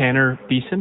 Tanner Beeson.